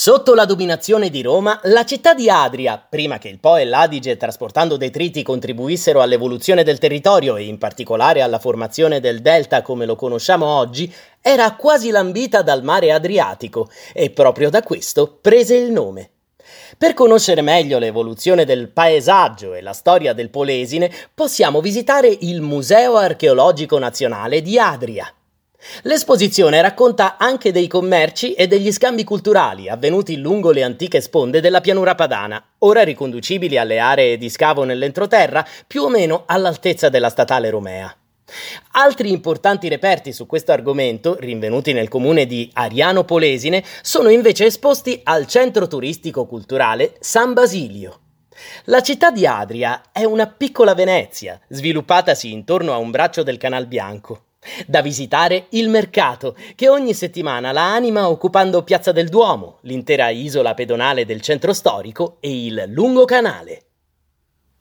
Sotto la dominazione di Roma, la città di Adria, prima che il Po e l'Adige trasportando detriti contribuissero all'evoluzione del territorio e in particolare alla formazione del delta come lo conosciamo oggi, era quasi lambita dal mare Adriatico e proprio da questo prese il nome. Per conoscere meglio l'evoluzione del paesaggio e la storia del Polesine, possiamo visitare il Museo archeologico nazionale di Adria. L'esposizione racconta anche dei commerci e degli scambi culturali avvenuti lungo le antiche sponde della pianura padana, ora riconducibili alle aree di scavo nell'entroterra, più o meno all'altezza della statale Romea. Altri importanti reperti su questo argomento, rinvenuti nel comune di Ariano Polesine, sono invece esposti al centro turistico culturale San Basilio. La città di Adria è una piccola Venezia, sviluppatasi intorno a un braccio del Canal Bianco. Da visitare il mercato, che ogni settimana la anima occupando Piazza del Duomo, l'intera isola pedonale del centro storico e il lungo canale.